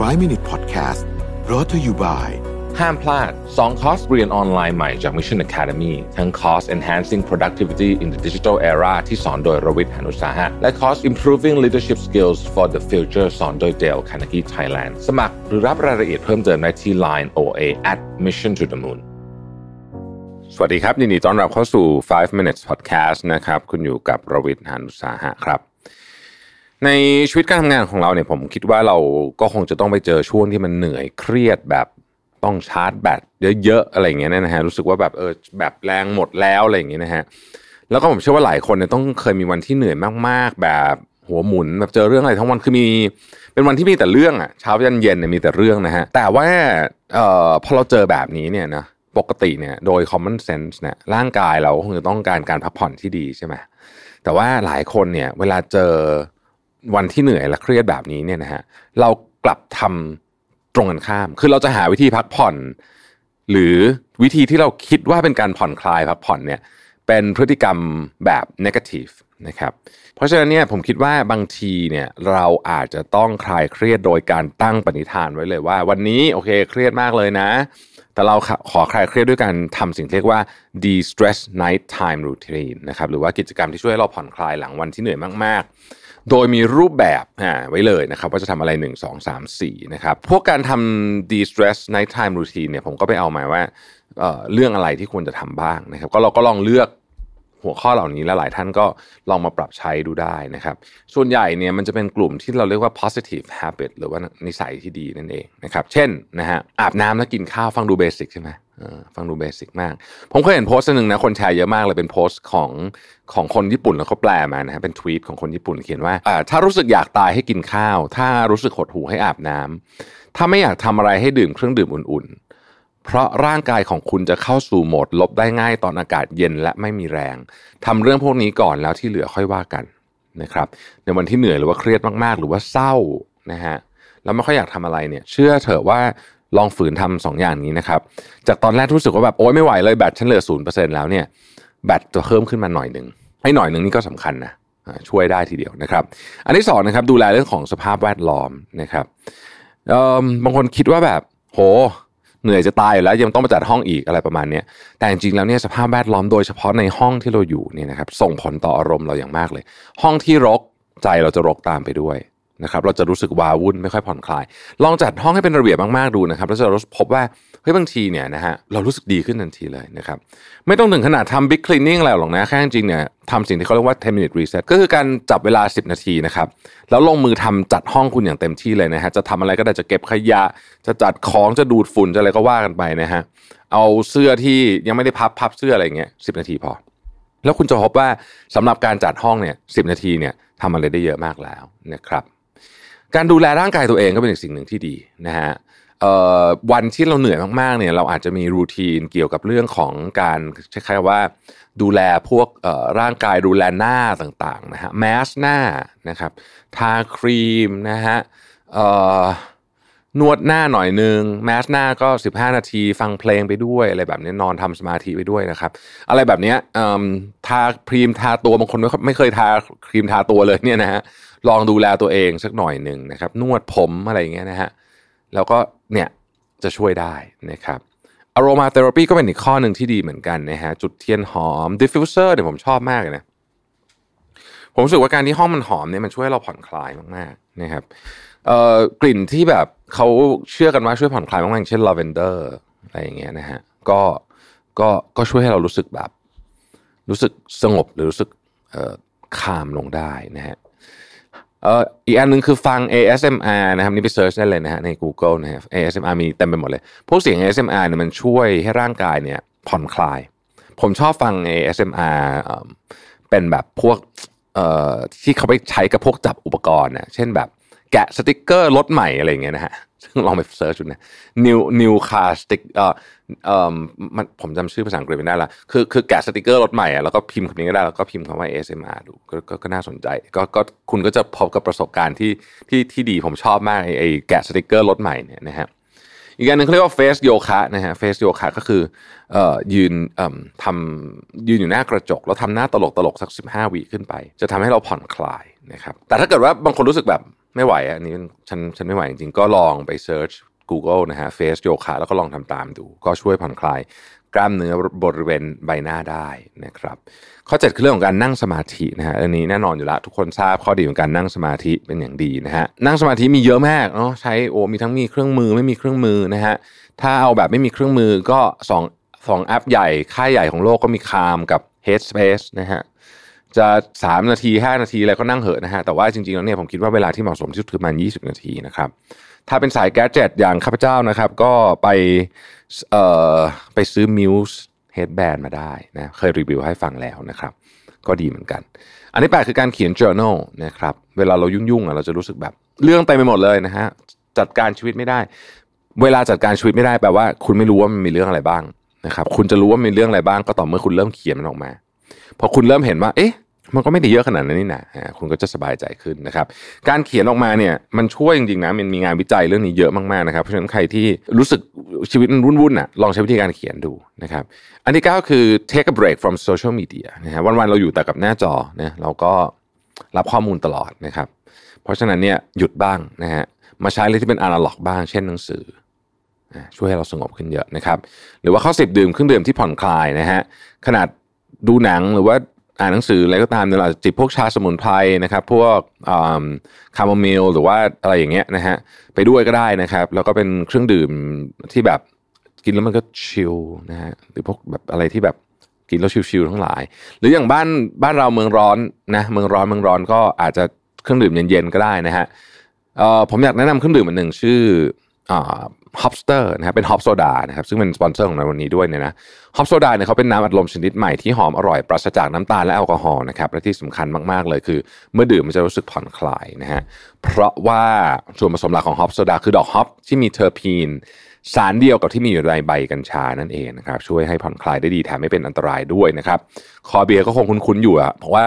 5 Minute Podcast brought to you by ห้ามพลาด 2 คอร์สเรียนออนไลน์ใหม่จาก Mission Academy ทั้งคอร์ส Enhancing Productivity in the Digital Era ที่สอนโดยรวิทย์หานุสาหะ และคอร์ส Improving Leadership Skills for the Future สอนโดยเดลคานากิ Thailand สมัครหรือรับรายละเอียดเพิ่มเติมได้ที่ Line OA at Mission to the Moon สวัสดีครับ ยินดีต้อนรับเข้าสู่ 5 minutes podcast นะครับ คุณอยู่กับรวิทย์หานุสาหะครับ ในชีวิตการทำงานของเราเนี่ยผมคิดว่าเราก็คงจะต้องไปเจอช่วงที่มันเหนื่อยเครียดแบบต้องชาร์จแบตเยอะๆอะไรอย่างเงี้ยนะฮะรู้สึกว่าแบบเออแบบแรงหมดแล้วอะไรอย่างเงี้ยนะฮะแล้วก็ผมเชื่อว่าหลายคนเนี่ยต้องเคยมีวันที่เหนื่อยมากๆ แบบหัวหมุนแบบเจอเรื่องอะไรทั้งวันคือมีเป็นวันที่มีแต่เรื่องอะเช้ายันเย็นเนี่ยมีแต่เรื่องนะฮะแต่ว่าเอ่อพอเราเจอแบบนี้เนี่ยนะปกติเนี่ยโดย common sense เนี่ยร่างกายเราคงจะต้องการการพักผ่อนที่ดีใช่ไหมแต่ว่าหลายคนเนี่ยเวลาเจอ วันที่เหนื่อยและเครียดแบบนี้เนี่ยนะฮะเรากลับทำตรงกันข้าม คือเราจะหาวิธีพักผ่อน หรือวิธีที่เราคิดว่าเป็นการผ่อนคลายพักผ่อนเนี่ยเป็นพฤติกรรมแบบ negative นะครับเพราะฉะนั้นเนี่ยผมคิดว่าบางทีเนี่ยเราอาจจะต้องคลายเครียดโดยการตั้งปณิธานไว้เลยว่า วันนี้โอเคเครียดมากเลยนะ แต่เราขอคลายเครียดด้วยการทำสิ่งเรียกว่า de-stress night time routine นะครับหรือว่ากิจกรรมที่ช่วยให้เราผ่อนคลายหลังวันที่เหนื่อยมากๆ โดยมีรูปแบบฮะไว้เลยนะครับว่าจะทำอะไร 1 2 3 4นะครับพวกการทำ de-stress night time routine เนี่ยผมก็ไปเอามาว่าเเรื่องอะไรที่ควรจะทำบ้างนะครับก็เราก็ลองเลือก หัวข้อเหล่านี้แล้วหลายท่านก็ลองมาปรับใช้ดูได้นะครับ ส่วนใหญ่เนี่ยมันจะเป็นกลุ่มที่เราเรียกว่า positive habit หรือว่านิสัยที่ดีนั่นเองนะครับ เช่นนะฮะอาบน้ำแล้วกินข้าวฟังดูเบสิกใช่ไหมเออฟังดูเบสิกมาก ผมเคยเห็นโพสต์หนึ่งนะคนแชร์เยอะมากเลยเป็นโพสต์ของของคนญี่ปุ่นแล้วเขาแปลมานะฮะเป็นทวีตของคนญี่ปุ่นเขียนว่าถ้ารู้สึกอยากตายให้กินข้าว ถ้ารู้สึกหดหูให้อาบน้ำถ้าไม่อยากทำอะไรให้ดื่มเครื่องดื่มอุ่นๆ เพราะร่างกายของคุณจะเข้าสู่โหมดลบได้ง่ายตอนอากาศเย็นและไม่มีแรงทำเรื่องพวกนี้ก่อนแล้วที่เหลือค่อยว่ากันนะครับ ในวันที่เหนื่อยหรือว่าเครียดมากๆ หรือว่าเศร้านะฮะแล้วไม่ค่อยอยากทำอะไรเนี่ยเชื่อเถอะว่าลองฝืนทำสองอย่างนี้นะครับ จากตอนแรกรู้สึกว่าแบบโอ๊ยไม่ไหวเลยแบตฉันเหลือศูนย์เปอร์เซ็นต์แล้วเนี่ยแบตจะเพิ่มขึ้นมาหน่อยหนึ่งไอ้หน่อยหนึ่งนี่ก็สำคัญนะช่วยได้ทีเดียวนะครับ อันที่สองนะครับดูแลเรื่องของสภาพแวดล้อมนะครับบางคนคิดว่าแบบโห เหนื่อยจะตายอยู่แล้วยังต้องมาจัดห้องอีกอะไรประมาณนี้แต่จริงๆแล้วเนี่ยสภาพแวดล้อมโดยเฉพาะในห้องที่เราอยู่เนี่ยนะครับส่งผลต่ออารมณ์เราอย่างมากเลย ห้องที่รกใจเราจะรกตามไปด้วย นะครับเราจะรู้สึกว้าวุ่นไม่ค่อยผ่อนคลาย ลองจัดห้องให้เป็นระเบียบมากๆดูนะครับแล้วจะพบว่าเฮ้ยบางทีเนี่ยนะฮะเรารู้สึกดีขึ้นทันทีเลยนะครับไม่ต้องถึงขนาดทำ big cleaning อะไรหรอกนะแค่จริงเนี่ยทำสิ่งที่เขาเรียกว่า 10 minute reset ก็คือการจับเวลา 10 นาทีนะครับแล้วลงมือทำจัดห้องคุณอย่างเต็มที่เลยนะฮะจะทำอะไรก็ได้จะเก็บขยะ จะจัดของจะดูดฝุ่นจะอะไรก็ว่ากันไปนะฮะเอาเสื้อที่ยังไม่ได้พับพับเสื้ออะไรอย่างเงี้ยสินาทีพอ แล้วคุณจะพบว่าสำหรับการจัดห้องเนี่ยสินาทีเนี่ยทำอะไรได้เยอะมากแล้วนะครับ การดูแลร่างกายตัวเองก็เป็นอีกสิ่งหนึ่งที่ดีนะฮะวันที่เราเหนื่อยมากๆเนี่ยเราอาจจะมีรูทีนเกี่ยวกับเรื่องของการใช้คำว่าดูแลพวกร่างกายดูแลหน้าต่างๆนะฮะแมสหน้านะครับทาครีมนะฮะนวดหน้าหน่อยนึงแมสหน้าก็ 15 นาที ฟังเพลงไปด้วย อะไรแบบนี้นอนทำสมาธิไปด้วยนะครับ อะไรแบบนี้ทาครีมทาตัวบางคนไม่เคยทาครีมทาตัวเลยเนี่ยนะฮะ ลองดูแลตัวเองสักหน่อยหนึ่งนะครับ นวดผมอะไรอย่างเงี้ยนะฮะแล้วก็เนี่ยจะช่วยได้นะครับ aromatherapy ก็เป็นอีกข้อหนึ่งที่ดีเหมือนกันนะฮะจุดเทียนหอม diffuser เนี่ยผมชอบมากเลยนะผมรู้สึกว่าการที่ห้องมันหอมเนี่ยมันช่วยเราผ่อนคลายมากๆนะครับเอ่อกลิ่นที่แบบเขาเชื่อกันว่าช่วยผ่อนคลายมากๆอย่างเช่นลาเวนเดอร์อะไรอย่างเงี้ยนะฮะก็ก็ก็ช่วยให้เรารู้สึกแบบ รู้สึกสงบหรือรู้สึกเอ่อคามลงได้นะฮะ เอ่ออีกอันหนึ่งคือฟัง ASMR นะครับนี่ไปเซิร์ชได้เลยนะฮะใน Google นะครับ ASMR มีเต็มไปหมดเลย พวกเสียง ASMR เนี่ยมันช่วยให้ร่างกายเนี่ยผ่อนคลาย ผมชอบฟัง ASMR เป็นแบบพวกเอ่อที่เขาไปใช้กับพวกจับอุปกรณ์นะเช่นแบบแกะสติกเกอร์รถใหม่อะไรเงี้ยนะฮะ ซึ่งลองไป search ดูนะ new new car stick เอ่อเอ่อมันผมจำชื่อภาษาอังกฤษไม่ได้ละคือคือแกะสติกเกอร์รถใหม่อะแล้วก็พิมพ์คำนี้ก็ได้แล้วก็พิมพ์คำว่า ASMR ดูก็ก็ก็น่าสนใจ ก็ก็คุณก็จะพบกับประสบการณ์ที่ที่ที่ดีผมชอบมากไอ้ไอ้แกะสติกเกอร์รถใหม่เนี่ยนะฮะอีกอย่างหนึ่งเขาเรียกว่า face yoga นะฮะ face yoga ก็คือเอ่อยืนเอ่อทำยืนอยู่หน้ากระจก แล้วทำหน้าตลกตลกสักสิบห้าวิขึ้นไป จะทำให้เราผ่อนคลายนะครับแต่ถ้าเกิดว่าบางคนรู้สึกแบบ ไม่ไหวอันนี้ฉันฉันไม่ไหวจริงๆ ก็ลองไปเซิร์ช Google นะฮะเฟสโยคะแล้วก็ลองทำตามดู ก็ช่วยผ่อนคลายกล้ามเนื้อบริเวณใบหน้าได้นะครับ ข้อ7คือเรื่องของการนั่งสมาธินะฮะอันนี้แน่นอนอยู่แล้วทุกคนทราบข้อดีของการนั่งสมาธิเป็นอย่างดีนะฮะนั่งสมาธิมีเยอะมากเนาะใช้โอ้มีทั้งมีเครื่องมือไม่มีเครื่องมือนะฮะถ้าเอาแบบไม่มีเครื่องมือก็สองสองแอปใหญ่ค่ายใหญ่ของโลกก็มีคามกับ Headspace นะฮะ จะ 3 นาที 5 นาทีอะไรก็นั่งเหอะนะฮะแต่ว่าจริงๆแล้วเนี่ยผมคิดว่าเวลาที่เหมาะสมที่สุดคือประมาณ20 นาทีนะครับถ้าเป็นสายแก๊สเจ e t อย่างข้าพเจ้านะครับ ก็ไปเอ่อไปซื้อ Muse Headband มาได้นะเคยรีวิวให้ฟังแล้วนะครับ ก็ดีเหมือนกัน อันที่แปดคือการเขียน journal นะครับเวลาเรายุ่งๆอะเราจะรู้สึกแบบ เรื่องเต็มไปหมดเลยนะฮะจัดการชีวิตไม่ได้ เวลาจัดการชีวิตไม่ได้แปลว่า คุณไม่รู้ว่ามันมีเรื่องอะไรบ้างนะครับ คุณจะรู้ว่ามีเรื่องอะไรบ้างก็ต่อเมื่อคุณเริ่มเขียนมันออกมาพอคุณเริ่มเห็นว่า เอ๊ะ มันก็ไม่ได้เยอะขนาดนั้นนี่นะคุณก็จะสบายใจขึ้นนะครับ การเขียนออกมาเนี่ยมันช่วยจริงๆนะมันมีงานวิจัยเรื่องนี้เยอะมากๆนะครับเพราะฉะนั้นใครที่รู้สึกชีวิตมันวุ่นๆอะลองใช้วิธีการเขียนดูนะครับอันที่เก้าคือ take a break from social media นะฮะวันๆเราอยู่แต่กับหน้าจอเนี่ยเราก็รับข้อมูลตลอดนะครับ เพราะฉะนั้นเนี่ยหยุดบ้างนะฮะมาใช้อะไรที่เป็นอนาล็อกบ้าง เช่นหนังสือช่วยให้เราสงบขึ้นเยอะนะครับ หรือว่าข้อสิบดื่มเครื่องดื่มที่ผ่อนคลายนะฮะขนาดดูหนังหรือว่า อ่านหนังสืออะไรก็ตามเนี่ยเราจิบพวกชาสมุนไพรนะครับพวกคาโมมายล์หรือว่าอะไรอย่างเงี้ยนะฮะไปด้วยก็ได้นะครับ แล้วก็เป็นเครื่องดื่มที่แบบกินแล้วมันก็ chill นะฮะหรือพวกแบบอะไรที่แบบกินแล้ว chill ๆทั้งหลาย หรืออย่างบ้านบ้านเราเมืองร้อนนะเมืองร้อนเมืองร้อนก็อาจจะเครื่องดื่มเย็นๆก็ได้นะฮะผมอยากแนะนำเครื่องดื่มอันหนึ่งชื่อ Hopster นะครับเป็น hop soda นะครับซึ่งเป็นสปอนเซอร์ของเราวันนี้ด้วยเนี่ยนะ hop soda เนี่ยเขาเป็นน้ำอัดลมชนิดใหม่ที่หอมอร่อยปราศจากน้ำตาลและแอลกอฮอล์นะครับและที่สำคัญมากๆเลยคือ เมื่อดื่มมันจะรู้สึกผ่อนคลายนะฮะเพราะว่าส่วนผสมหลักของ hop soda คือดอก hop ที่มีเทอร์พีนสารเดียวกับที่มีอยู่ในใบกัญชานั่นเองนะครับช่วยให้ผ่อนคลายได้ดีแถมไม่เป็นอันตรายด้วยนะครับคอเบียร์ก็คงคุ้นๆอยู่อะเพราะว่า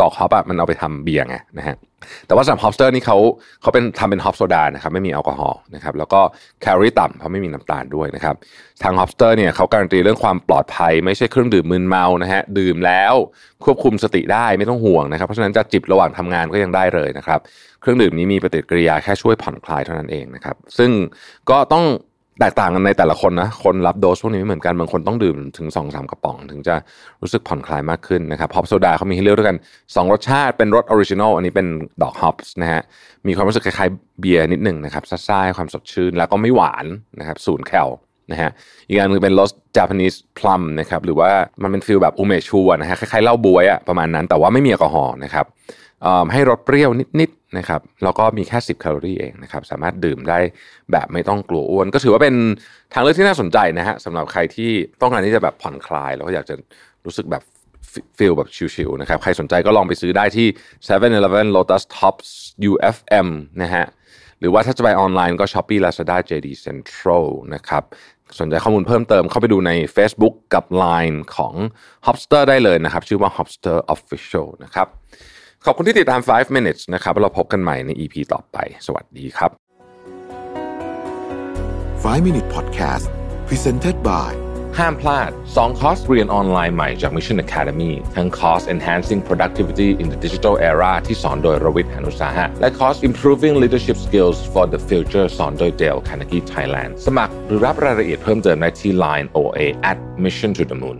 ดอก hop อะมันเอาไปทำเบียร์ไงนะฮะแต่ว่าสำหรับ Hopster นี่เขาเขาเป็นทำเป็น hop soda นะครับไม่มีแอลกอฮอล์นะครับแล้วก็แคลอรี่ต่ำเพราะไม่มีน้ำตาลด้วยนะครับทาง Hopster เนี่ยเขาการันตีเรื่องความปลอดภัย ไม่ใช่เครื่องดื่มมึนเมานะฮะดื่มแล้วควบคุมสติได้ไม่ต้องห่วงนะครับเพราะฉะนั้นจะจิบระหว่างทำงานก็ยังได้เลยนะครับเครื่องดื่มนี้มีปฏิกิริยาแค่ช่วยผ่อนคลายเท่านั้นเองนะครับซึ่งก็ต้อง แตกต่างกันในแต่ละคนนะคนรับโดสพวกนี้ไม่เหมือนกันบางคนต้องดื่มถึง2อสกระป๋อง ถึงจะรู้สึกผ่อนคลายมากขึ้นนะครับ hop soda เขามีให้เลือกด้วยกัน 2 รสชาติเป็นรส original อันนี้เป็นดอก hops นะฮะมีความรู้สึกคล้ายๆเบียร์นิดหนึ่งนะครับซ่าๆความสดชื่น แล้วก็ไม่หวานนะครับศูนย์ cal นะฮะอีกอันนึงเป็นรส Japanese plum นะครับหรือว่ามันเป็น feel แบบอูเมชูนะฮะคล้ายๆเหล้าบ๊วยอะประมาณนั้นแต่ว่าไม่มีแอลกอฮอล์นะครับให้รสเปรี้ยวนิดๆ นะครับแล้วก็มีแค่ 10 แคลอรี่เองนะครับสามารถดื่มได้แบบไม่ต้องกลัวอ้วน ก็ถือว่าเป็นทางเลือกที่น่าสนใจนะฮะสำหรับใครที่ต้องการที่จะแบบผ่อนคลาย แล้วก็อยากจะรู้สึกแบบฟิลแบบชิลๆนะครับใครสนใจก็ลองไปซื้อได้ที่ 7-Eleven Lotus Tops UFM นะฮะหรือว่าถ้าจะไปออนไลน์ก็ Shopee Lazada JD Central นะครับสนใจข้อมูลเพิ่มเติมเข้าไปดูใน Facebook กับ Line ของ Hopster ได้เลยนะครับ ชื่อว่า Hopster Official นะครับ ขอบคุณที่ติดตาม 5 minutes นะครับเราพบกันใหม่ใน EP ต่อไป สวัสดีครับ 5 minute podcast presented by ห้ามพลาด 2 คอร์สเรียนออนไลน์ใหม่จาก Mission Academy ทั้งคอร์ส Enhancing Productivity in the Digital Era ที่สอนโดยรวิทย์หานุสาหะ และคอร์ส Improving Leadership Skills for the Future สอนโดย Dale Carnegie Thailand สมัครหรือรับรายละเอียดเพิ่มเติมได้ที่ Line OA at Mission to the Moon